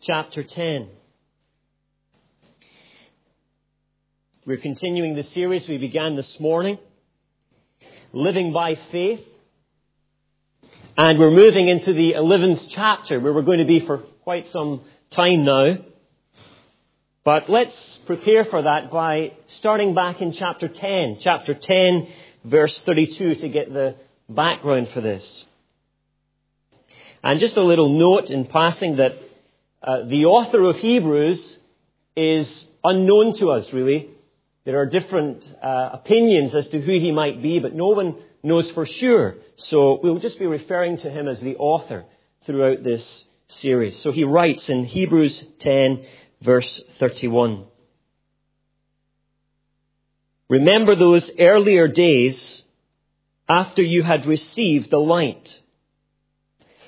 chapter 10. We're continuing the series we began this morning, Living by Faith. And we're moving into the 11th chapter where we're going to be for quite some time now. But let's prepare for that by starting back in chapter 10, chapter 10, verse 32 to get the background for this. And just a little note in passing that uh, the author of Hebrews is unknown to us, really. There are different uh, opinions as to who he might be, but no one knows for sure. So we'll just be referring to him as the author throughout this series. So he writes in Hebrews 10, verse 31. Remember those earlier days after you had received the light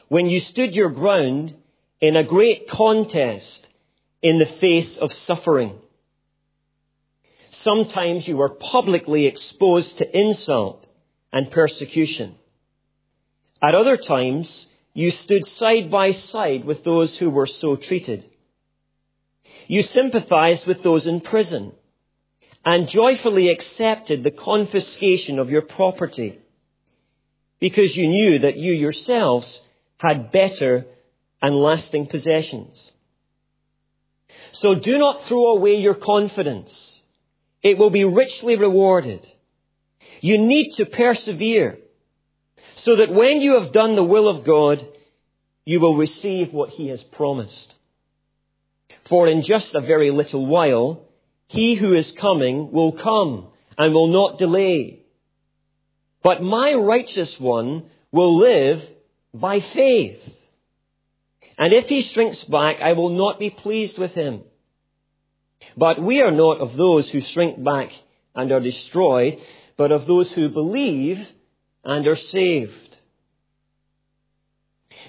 when you stood your ground in a great contest in the face of suffering. Sometimes you were publicly exposed to insult and persecution. At other times, you stood side by side with those who were so treated. You sympathized with those in prison and joyfully accepted the confiscation of your property because you knew that you yourselves had better and lasting possessions. So do not throw away your confidence. It will be richly rewarded. You need to persevere so that when you have done the will of God, you will receive what He has promised. For in just a very little while, He who is coming will come and will not delay. But my righteous one will live by faith. And if he shrinks back, I will not be pleased with him. But we are not of those who shrink back and are destroyed, but of those who believe and are saved.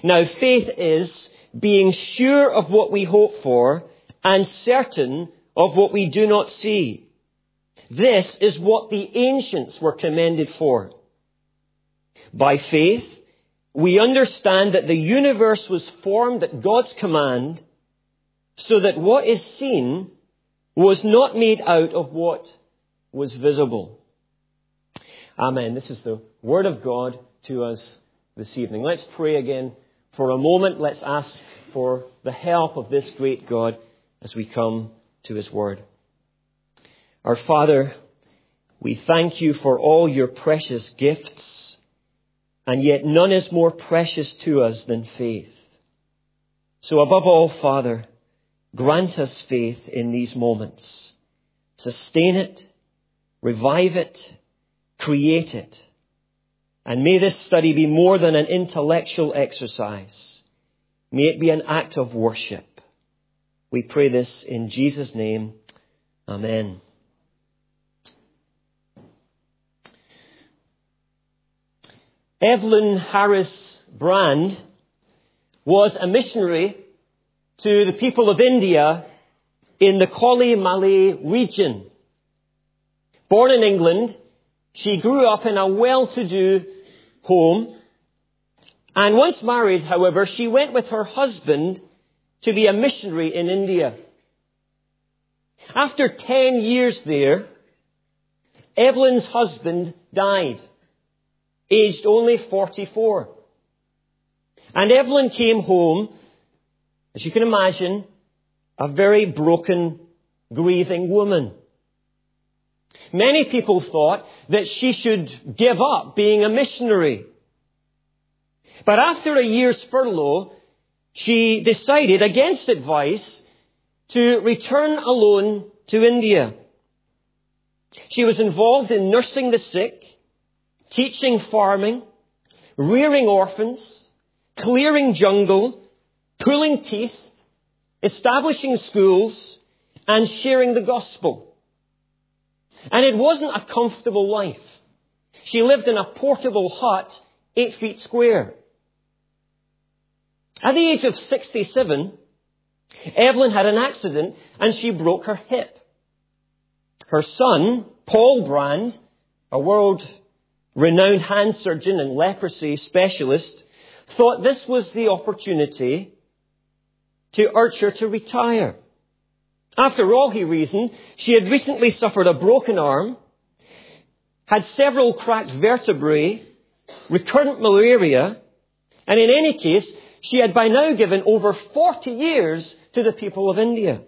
Now, faith is being sure of what we hope for and certain of what we do not see. This is what the ancients were commended for. By faith, we understand that the universe was formed at God's command so that what is seen was not made out of what was visible. Amen. This is the word of God to us this evening. Let's pray again for a moment. Let's ask for the help of this great God as we come to his word. Our Father, we thank you for all your precious gifts and yet none is more precious to us than faith. So above all, Father, grant us faith in these moments. Sustain it, revive it, create it. And may this study be more than an intellectual exercise. May it be an act of worship. We pray this in Jesus' name. Amen. Evelyn Harris Brand was a missionary to the people of India in the Kolli Malai region. Born in England, she grew up in a well-to-do home. And once married, however, she went with her husband to be a missionary in India. After 10 years there, Evelyn's husband died aged only 44. And Evelyn came home, as you can imagine, a very broken, grieving woman. Many people thought that she should give up being a missionary. But after a year's furlough, she decided, against advice, to return alone to India. She was involved in nursing the sick, teaching farming, rearing orphans, clearing jungle, pulling teeth, establishing schools, and sharing the gospel. And it wasn't a comfortable life. She lived in a portable hut, eight feet square. At the age of 67, Evelyn had an accident and she broke her hip. Her son, Paul Brand, a world renowned hand surgeon and leprosy specialist, thought this was the opportunity to urge her to retire. After all, he reasoned, she had recently suffered a broken arm, had several cracked vertebrae, recurrent malaria, and in any case, she had by now given over 40 years to the people of India.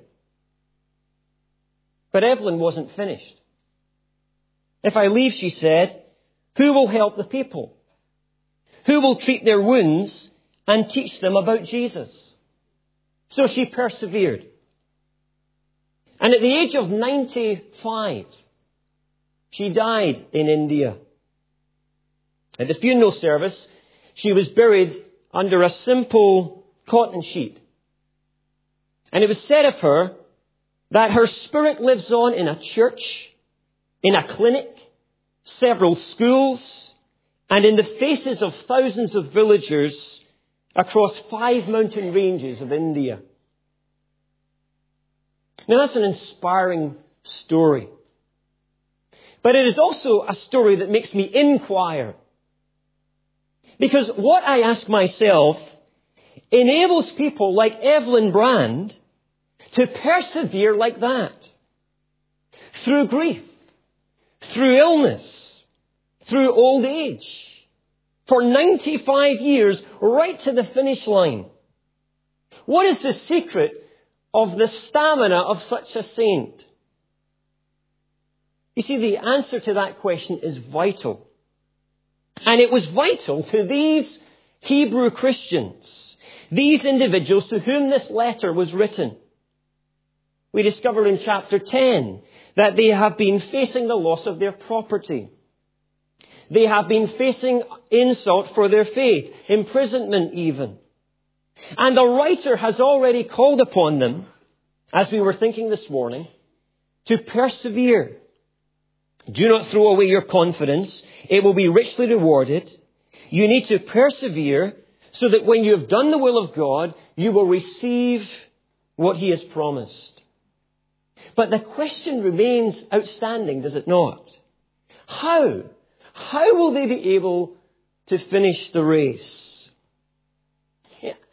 But Evelyn wasn't finished. If I leave, she said, who will help the people? Who will treat their wounds and teach them about Jesus? So she persevered. And at the age of 95, she died in India. At the funeral service, she was buried under a simple cotton sheet. And it was said of her that her spirit lives on in a church, in a clinic, several schools, and in the faces of thousands of villagers across five mountain ranges of India. Now that's an inspiring story. But it is also a story that makes me inquire. Because what I ask myself enables people like Evelyn Brand to persevere like that. Through grief, through illness, through old age, for 95 years, right to the finish line. What is the secret of the stamina of such a saint? You see, the answer to that question is vital. And it was vital to these Hebrew Christians, these individuals to whom this letter was written. We discover in chapter 10 that they have been facing the loss of their property. They have been facing insult for their faith, imprisonment even. And the writer has already called upon them, as we were thinking this morning, to persevere. Do not throw away your confidence. It will be richly rewarded. You need to persevere so that when you have done the will of God, you will receive what He has promised. But the question remains outstanding, does it not? How? How will they be able to finish the race?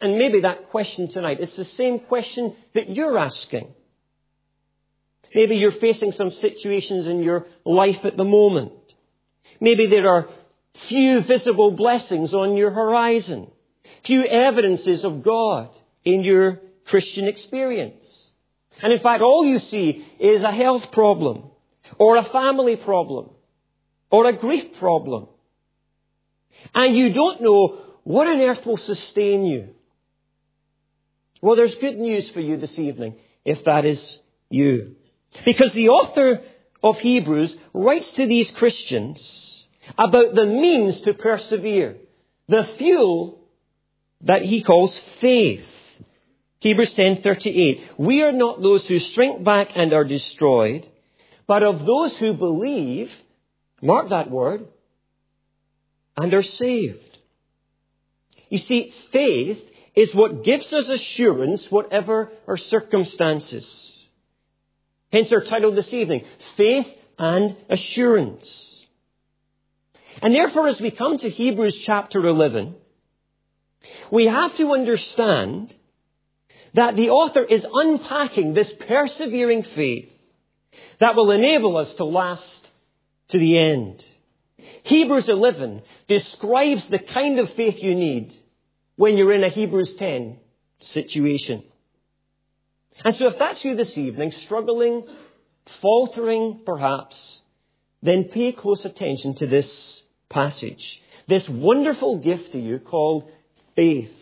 And maybe that question tonight, it's the same question that you're asking. Maybe you're facing some situations in your life at the moment. Maybe there are few visible blessings on your horizon, few evidences of God in your Christian experience. And in fact, all you see is a health problem, or a family problem, or a grief problem. And you don't know what on earth will sustain you. Well, there's good news for you this evening, if that is you. Because the author of Hebrews writes to these Christians about the means to persevere, the fuel that he calls faith. Hebrews 10:38 We are not those who shrink back and are destroyed, but of those who believe, mark that word, and are saved. You see, faith is what gives us assurance whatever our circumstances. Hence our title this evening, Faith and Assurance. And therefore, as we come to Hebrews chapter 11, we have to understand that the author is unpacking this persevering faith that will enable us to last to the end. Hebrews 11 describes the kind of faith you need when you're in a Hebrews 10 situation. And so if that's you this evening, struggling, faltering perhaps, then pay close attention to this passage. This wonderful gift to you called faith.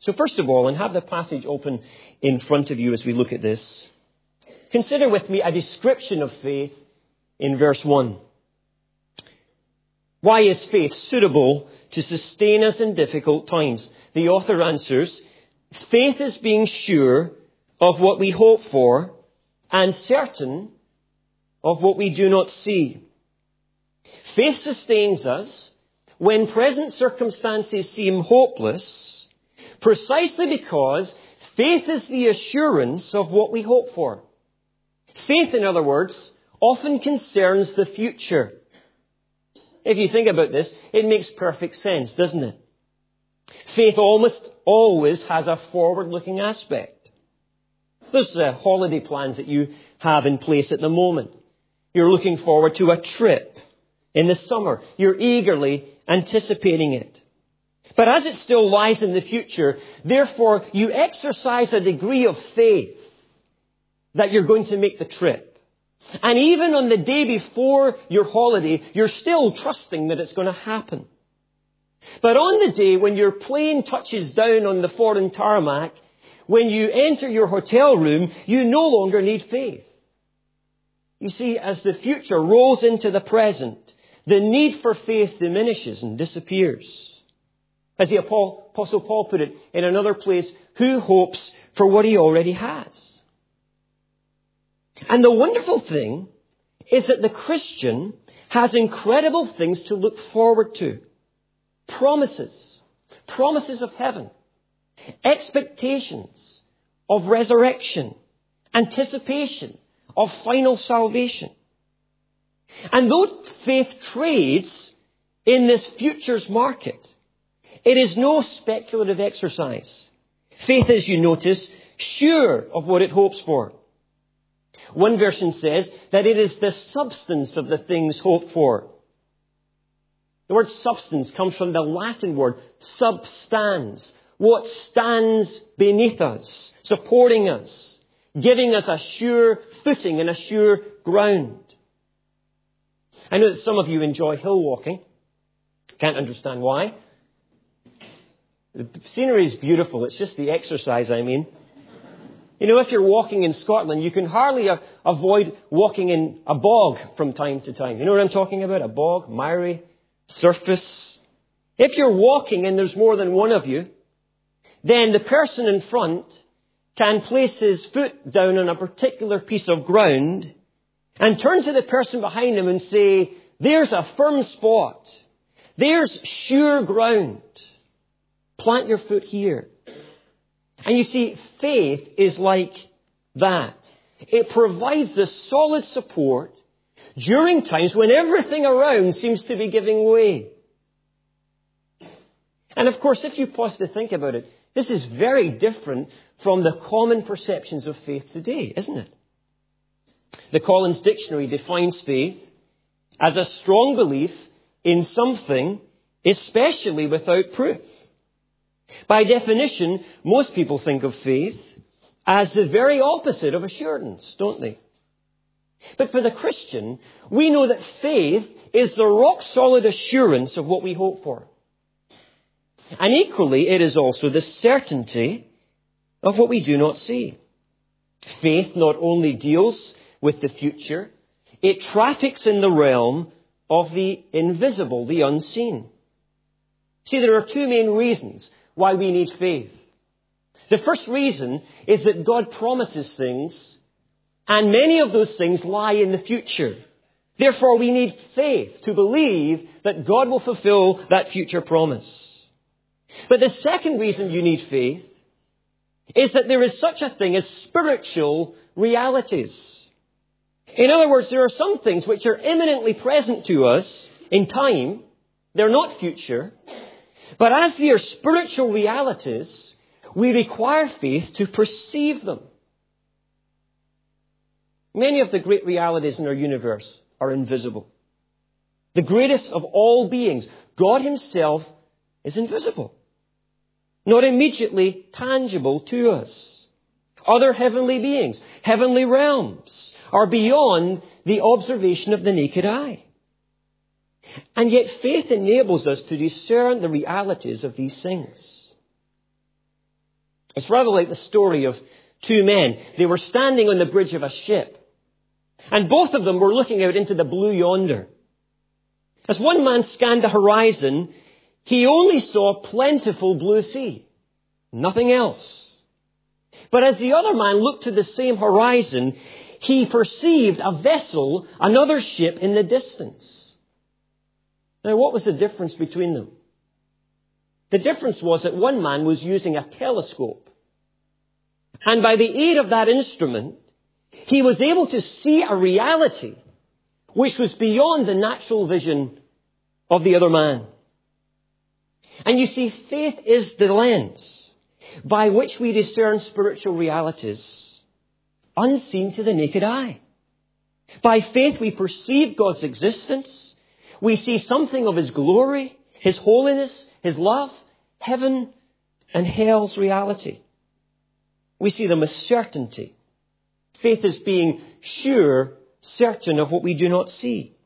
So first of all, and have the passage open in front of you as we look at this, consider with me a description of faith in verse 1. Why is faith suitable to sustain us in difficult times? The author answers, faith is being sure of what we hope for and certain of what we do not see. Faith sustains us when present circumstances seem hopeless precisely because faith is the assurance of what we hope for. Faith, in other words, often concerns the future. If you think about this, it makes perfect sense, doesn't it? Faith almost always has a forward looking aspect. There's the holiday plans that you have in place at the moment. You're looking forward to a trip in the summer. You're eagerly anticipating it. But as it still lies in the future, therefore you exercise a degree of faith that you're going to make the trip. And even on the day before your holiday, you're still trusting that it's going to happen. But on the day when your plane touches down on the foreign tarmac, when you enter your hotel room, you no longer need faith. You see, as the future rolls into the present, the need for faith diminishes and disappears. As the Apostle Paul put it in another place, who hopes for what he already has? And the wonderful thing is that the Christian has incredible things to look forward to. Promises. Promises of heaven. Expectations of resurrection. Anticipation of final salvation. And though faith trades in this futures market, it is no speculative exercise. Faith, as you notice, sure of what it hopes for. One version says that it is the substance of the things hoped for. The word substance comes from the Latin word substans, what stands beneath us, supporting us, giving us a sure footing and a sure ground. I know that some of you enjoy hill walking. Can't understand why. The scenery is beautiful. It's just the exercise, I mean. You know, if you're walking in Scotland, you can hardly a- avoid walking in a bog from time to time. You know what I'm talking about? A bog, miry surface. If you're walking and there's more than one of you, then the person in front can place his foot down on a particular piece of ground and turn to the person behind him and say, there's a firm spot. There's sure ground. Plant your foot here. And you see, faith is like that. It provides the solid support during times when everything around seems to be giving way. And of course, if you pause to think about it, this is very different from the common perceptions of faith today, isn't it? The Collins Dictionary defines faith as a strong belief in something, especially without proof. By definition, most people think of faith as the very opposite of assurance, don't they? But for the Christian, we know that faith is the rock solid assurance of what we hope for. And equally, it is also the certainty of what we do not see. Faith not only deals with the future, it traffics in the realm of the invisible, the unseen. See, there are two main reasons why we need faith. The first reason is that God promises things, and many of those things lie in the future. Therefore, we need faith to believe that God will fulfill that future promise. But the second reason you need faith is that there is such a thing as spiritual realities. In other words, there are some things which are imminently present to us in time. They're not future. But as they are spiritual realities, we require faith to perceive them. Many of the great realities in our universe are invisible. The greatest of all beings, God Himself, is invisible. Not immediately tangible to us. Other heavenly beings, heavenly realms, are beyond the observation of the naked eye. And yet faith enables us to discern the realities of these things. It's rather like the story of two men. They were standing on the bridge of a ship. And both of them were looking out into the blue yonder. As one man scanned the horizon, he only saw plentiful blue sea. Nothing else. But as the other man looked to the same horizon, he perceived a vessel, another ship in the distance. Now, what was the difference between them? The difference was that one man was using a telescope. And by the aid of that instrument, he was able to see a reality which was beyond the natural vision of the other man. And you see, faith is the lens. by which we discern spiritual realities unseen to the naked eye. By faith we perceive God's existence. We see something of His glory, His holiness, His love, heaven and hell's reality. We see them as certainty. Faith is being sure, certain of what we do not see.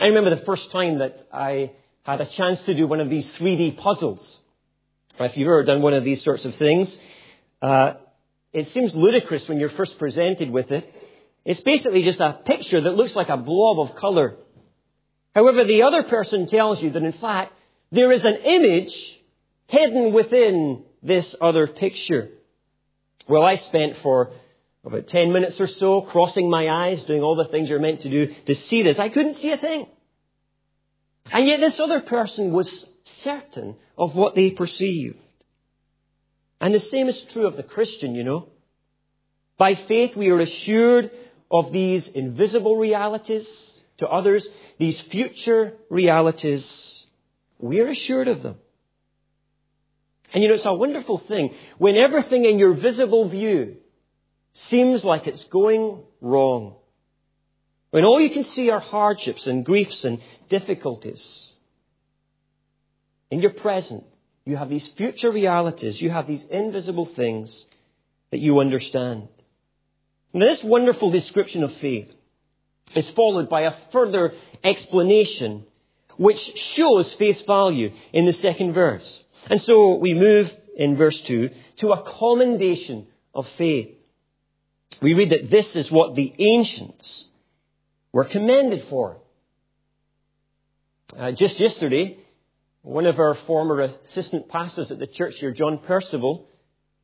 I remember the first time that I had a chance to do one of these 3D puzzles. If you've ever done one of these sorts of things, uh, it seems ludicrous when you're first presented with it. It's basically just a picture that looks like a blob of colour. However, the other person tells you that in fact there is an image hidden within this other picture. Well, I spent for about 10 minutes or so crossing my eyes, doing all the things you're meant to do to see this. I couldn't see a thing. And yet this other person was certain of what they perceived. And the same is true of the Christian, you know. By faith, we are assured of these invisible realities to others, these future realities. We are assured of them. And you know, it's a wonderful thing. When everything in your visible view seems like it's going wrong, when all you can see are hardships and griefs and difficulties, in your present, you have these future realities, you have these invisible things that you understand. Now, this wonderful description of faith is followed by a further explanation which shows faith's value in the second verse. And so we move in verse 2 to a commendation of faith. We read that this is what the ancients were commended for. Uh, just yesterday, one of our former assistant pastors at the church here, John Percival,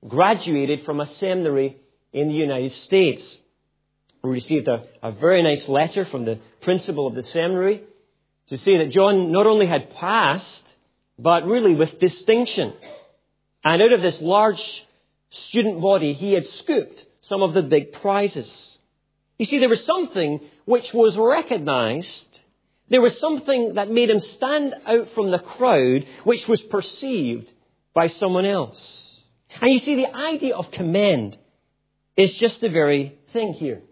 graduated from a seminary in the United States. We received a, a very nice letter from the principal of the seminary to say that John not only had passed, but really with distinction. And out of this large student body, he had scooped some of the big prizes. You see, there was something which was recognized. There was something that made him stand out from the crowd, which was perceived by someone else. And you see, the idea of commend is just the very thing here.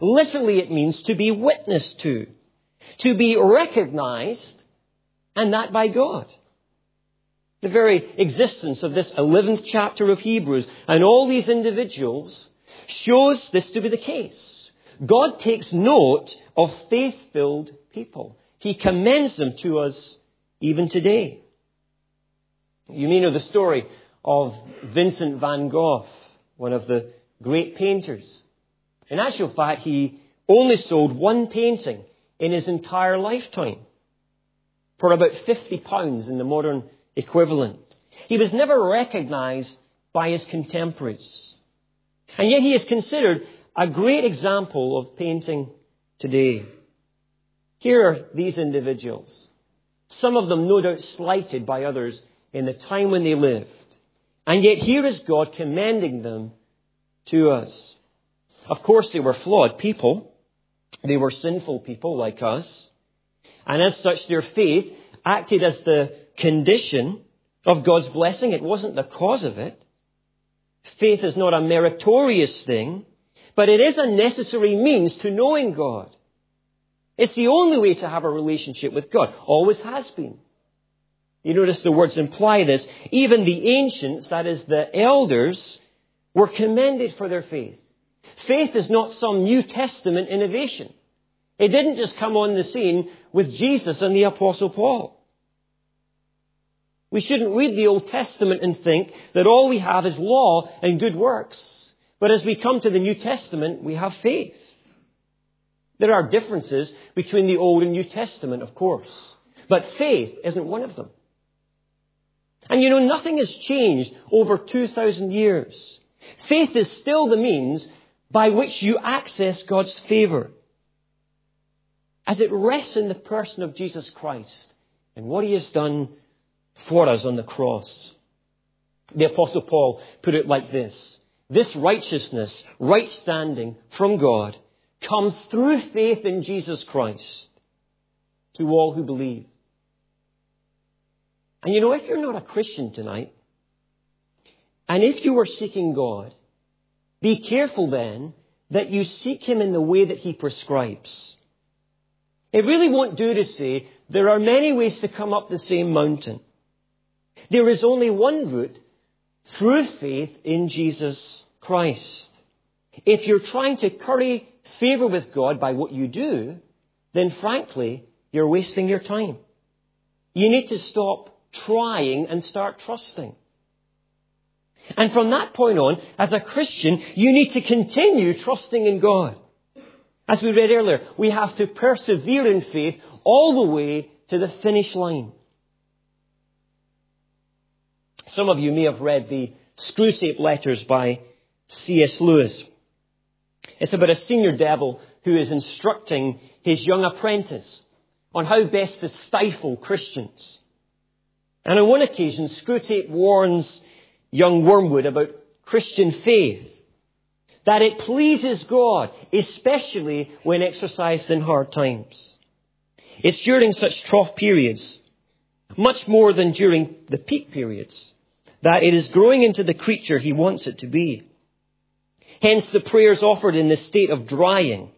Literally, it means to be witnessed to, to be recognized, and that by God. The very existence of this 11th chapter of Hebrews and all these individuals shows this to be the case. God takes note of faith filled people. He commends them to us even today. You may know the story of Vincent van Gogh, one of the great painters. In actual fact, he only sold one painting in his entire lifetime for about 50 pounds in the modern equivalent. He was never recognized by his contemporaries. And yet he is considered a great example of painting today. Here are these individuals. Some of them no doubt slighted by others in the time when they lived. And yet here is God commending them to us. Of course, they were flawed people. They were sinful people like us. And as such, their faith acted as the condition of God's blessing. It wasn't the cause of it. Faith is not a meritorious thing, but it is a necessary means to knowing God. It's the only way to have a relationship with God. Always has been. You notice the words imply this. Even the ancients, that is the elders, were commended for their faith. Faith is not some New Testament innovation. It didn't just come on the scene with Jesus and the Apostle Paul. We shouldn't read the Old Testament and think that all we have is law and good works. But as we come to the New Testament, we have faith. There are differences between the Old and New Testament, of course. But faith isn't one of them. And you know, nothing has changed over 2,000 years. Faith is still the means by which you access God's favor. As it rests in the person of Jesus Christ and what he has done for us on the cross. The apostle Paul put it like this. This righteousness, right standing from God, comes through faith in Jesus Christ to all who believe. And you know, if you're not a Christian tonight, And if you are seeking God, be careful then that you seek Him in the way that He prescribes. It really won't do to say there are many ways to come up the same mountain. There is only one route through faith in Jesus Christ. If you're trying to curry favor with God by what you do, then frankly, you're wasting your time. You need to stop trying and start trusting. And from that point on, as a Christian, you need to continue trusting in God. As we read earlier, we have to persevere in faith all the way to the finish line. Some of you may have read the Screwtape Letters by C.S. Lewis. It's about a senior devil who is instructing his young apprentice on how best to stifle Christians. And on one occasion, Screwtape warns young Wormwood about Christian faith. That it pleases God, especially when exercised in hard times. It's during such trough periods, much more than during the peak periods, that it is growing into the creature he wants it to be. Hence, the prayers offered in this state of drying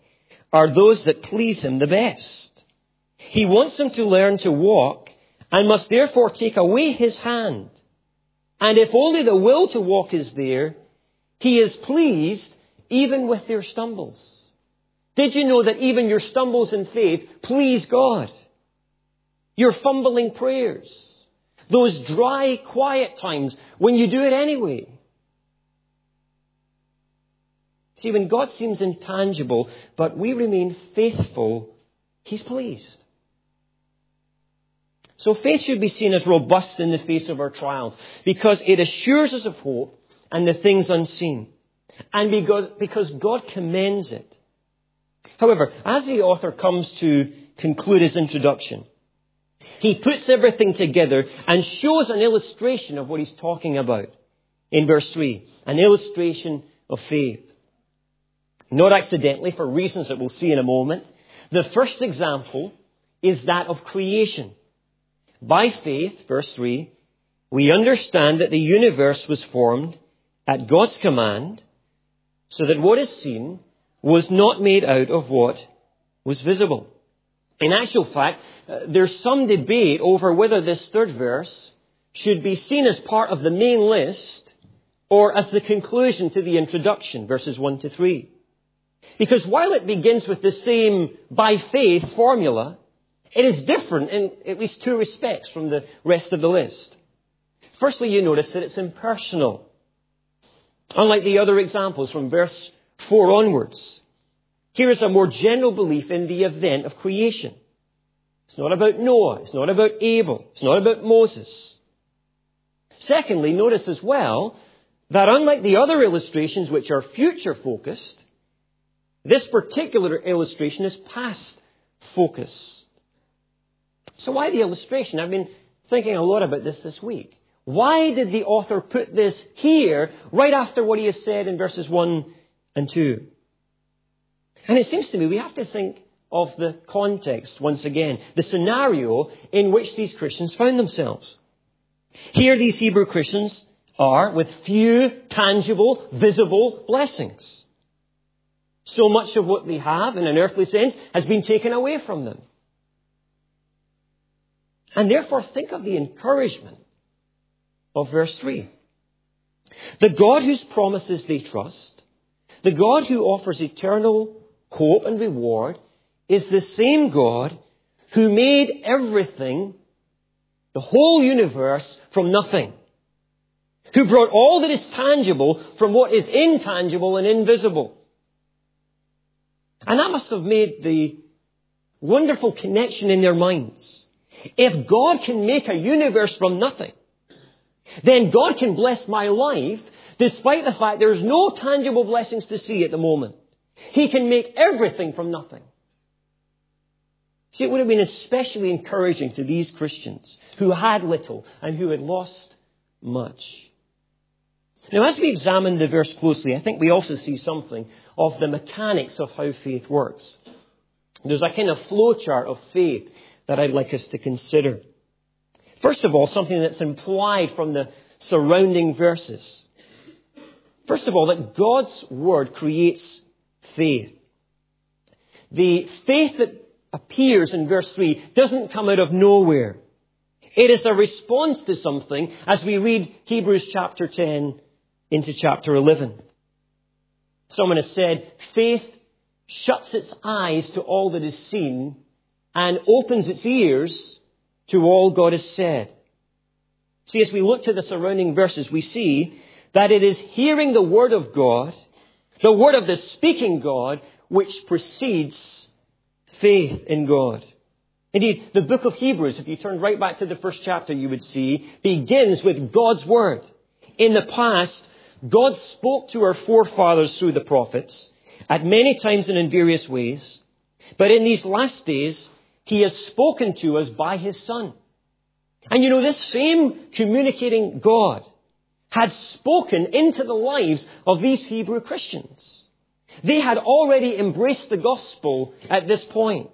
are those that please him the best. He wants them to learn to walk and must therefore take away his hand. And if only the will to walk is there, he is pleased even with your stumbles. Did you know that even your stumbles in faith please God? Your fumbling prayers, those dry, quiet times when you do it anyway. See, when God seems intangible, but we remain faithful, He's pleased. So faith should be seen as robust in the face of our trials because it assures us of hope and the things unseen. And because God commends it. However, as the author comes to conclude his introduction, he puts everything together and shows an illustration of what he's talking about in verse 3. An illustration of faith. Not accidentally, for reasons that we'll see in a moment, the first example is that of creation. By faith, verse 3, we understand that the universe was formed at God's command, so that what is seen was not made out of what was visible. In actual fact, uh, there's some debate over whether this third verse should be seen as part of the main list or as the conclusion to the introduction, verses 1 to 3. Because while it begins with the same by faith formula, it is different in at least two respects from the rest of the list. Firstly, you notice that it's impersonal. Unlike the other examples from verse 4 onwards, here is a more general belief in the event of creation. It's not about Noah. It's not about Abel. It's not about Moses. Secondly, notice as well that unlike the other illustrations which are future focused, this particular illustration is past focused. So why the illustration? I've been thinking a lot about this this week. Why did the author put this here right after what he has said in verses 1 and 2? And it seems to me we have to think of the context once again, the scenario in which these Christians found themselves. Here these Hebrew Christians are with few tangible, visible blessings. So much of what they have in an earthly sense has been taken away from them. And therefore, think of the encouragement of verse 3. The God whose promises they trust, the God who offers eternal hope and reward, is the same God who made everything, the whole universe, from nothing. Who brought all that is tangible from what is intangible and invisible. And that must have made the wonderful connection in their minds. If God can make a universe from nothing, then God can bless my life despite the fact there's no tangible blessings to see at the moment. He can make everything from nothing. See, it would have been especially encouraging to these Christians who had little and who had lost much. Now, as we examine the verse closely, I think we also see something of the mechanics of how faith works. There's a kind of flow chart of faith that I'd like us to consider. First of all, something that's implied from the surrounding verses. First of all, that God's Word creates faith. The faith that appears in verse 3 doesn't come out of nowhere. It is a response to something as we read Hebrews chapter 10 into chapter 11. Someone has said, faith shuts its eyes to all that is seen and opens its ears to all God has said. See, as we look to the surrounding verses, we see that it is hearing the Word of God, the Word of the speaking God, which precedes faith in God. Indeed, the book of Hebrews, if you turn right back to the first chapter, you would see, begins with God's Word. In the past, God spoke to our forefathers through the prophets at many times and in various ways. But in these last days, He has spoken to us by His Son. And you know, this same communicating God had spoken into the lives of these Hebrew Christians. They had already embraced the gospel at this point.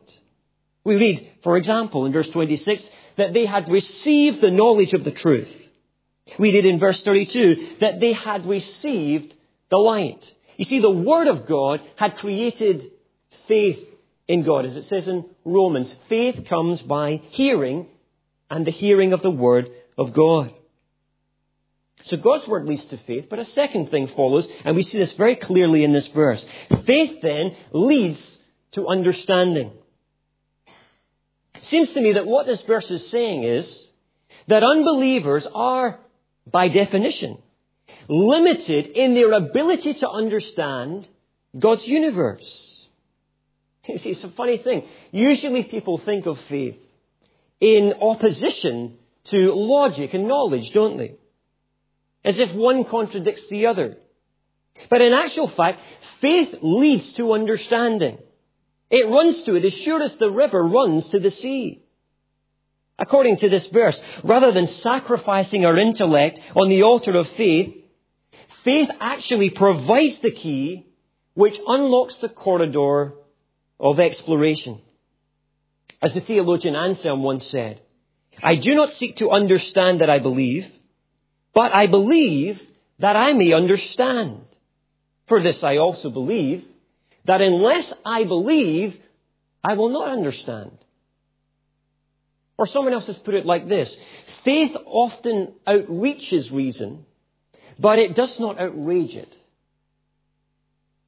We read, for example, in verse 26, that they had received the knowledge of the truth. We read in verse 32 that they had received the light. You see, the Word of God had created faith in God. As it says in Romans, faith comes by hearing and the hearing of the Word of God. So God's word leads to faith, but a second thing follows, and we see this very clearly in this verse. Faith then leads to understanding. It seems to me that what this verse is saying is that unbelievers are, by definition, limited in their ability to understand God's universe. You see, it's a funny thing. Usually people think of faith in opposition to logic and knowledge, don't they? as if one contradicts the other. But in actual fact, faith leads to understanding. It runs to it as sure as the river runs to the sea. According to this verse, rather than sacrificing our intellect on the altar of faith, faith actually provides the key which unlocks the corridor of exploration. As the theologian Anselm once said, I do not seek to understand that I believe, but I believe that I may understand. For this I also believe that unless I believe, I will not understand. Or someone else has put it like this faith often outreaches reason, but it does not outrage it.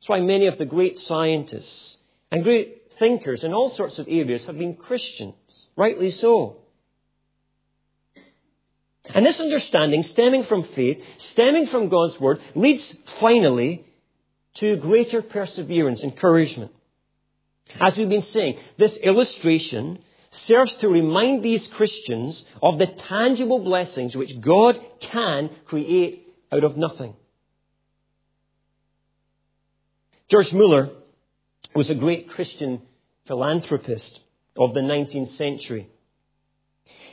That's why many of the great scientists and great thinkers in all sorts of areas have been Christians, rightly so. And this understanding, stemming from faith, stemming from God's Word, leads finally to greater perseverance, encouragement. As we've been saying, this illustration serves to remind these Christians of the tangible blessings which God can create out of nothing. George Mueller was a great Christian philanthropist of the 19th century.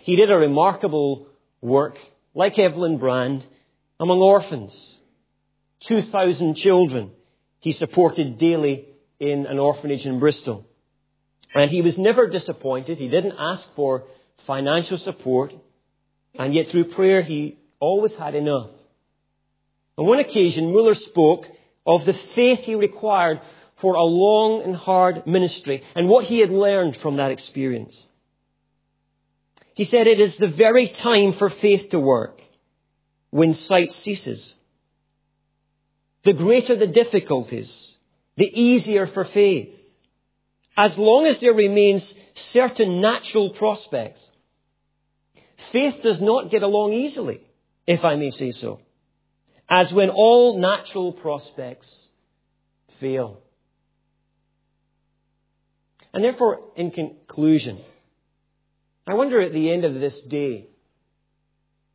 He did a remarkable work, like Evelyn Brand, among orphans. 2,000 children he supported daily in an orphanage in Bristol. And he was never disappointed. He didn't ask for financial support. And yet through prayer, he always had enough. On one occasion, Mueller spoke of the faith he required for a long and hard ministry and what he had learned from that experience. He said it is the very time for faith to work when sight ceases. The greater the difficulties, the easier for faith. As long as there remains certain natural prospects, faith does not get along easily, if I may say so, as when all natural prospects fail. And therefore, in conclusion, I wonder at the end of this day,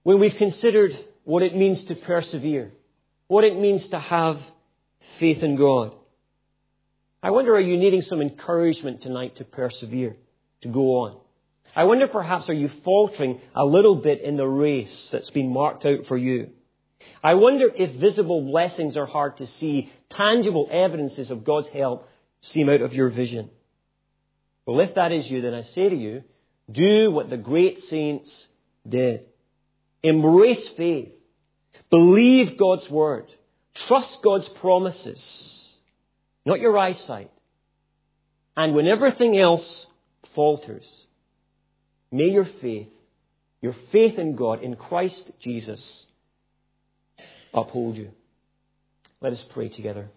when we've considered what it means to persevere, what it means to have faith in God, I wonder are you needing some encouragement tonight to persevere, to go on? I wonder perhaps are you faltering a little bit in the race that's been marked out for you? I wonder if visible blessings are hard to see, tangible evidences of God's help seem out of your vision. Well, if that is you, then I say to you, do what the great saints did. Embrace faith. Believe God's word. Trust God's promises, not your eyesight. And when everything else falters, may your faith, your faith in God, in Christ Jesus, uphold you. Let us pray together.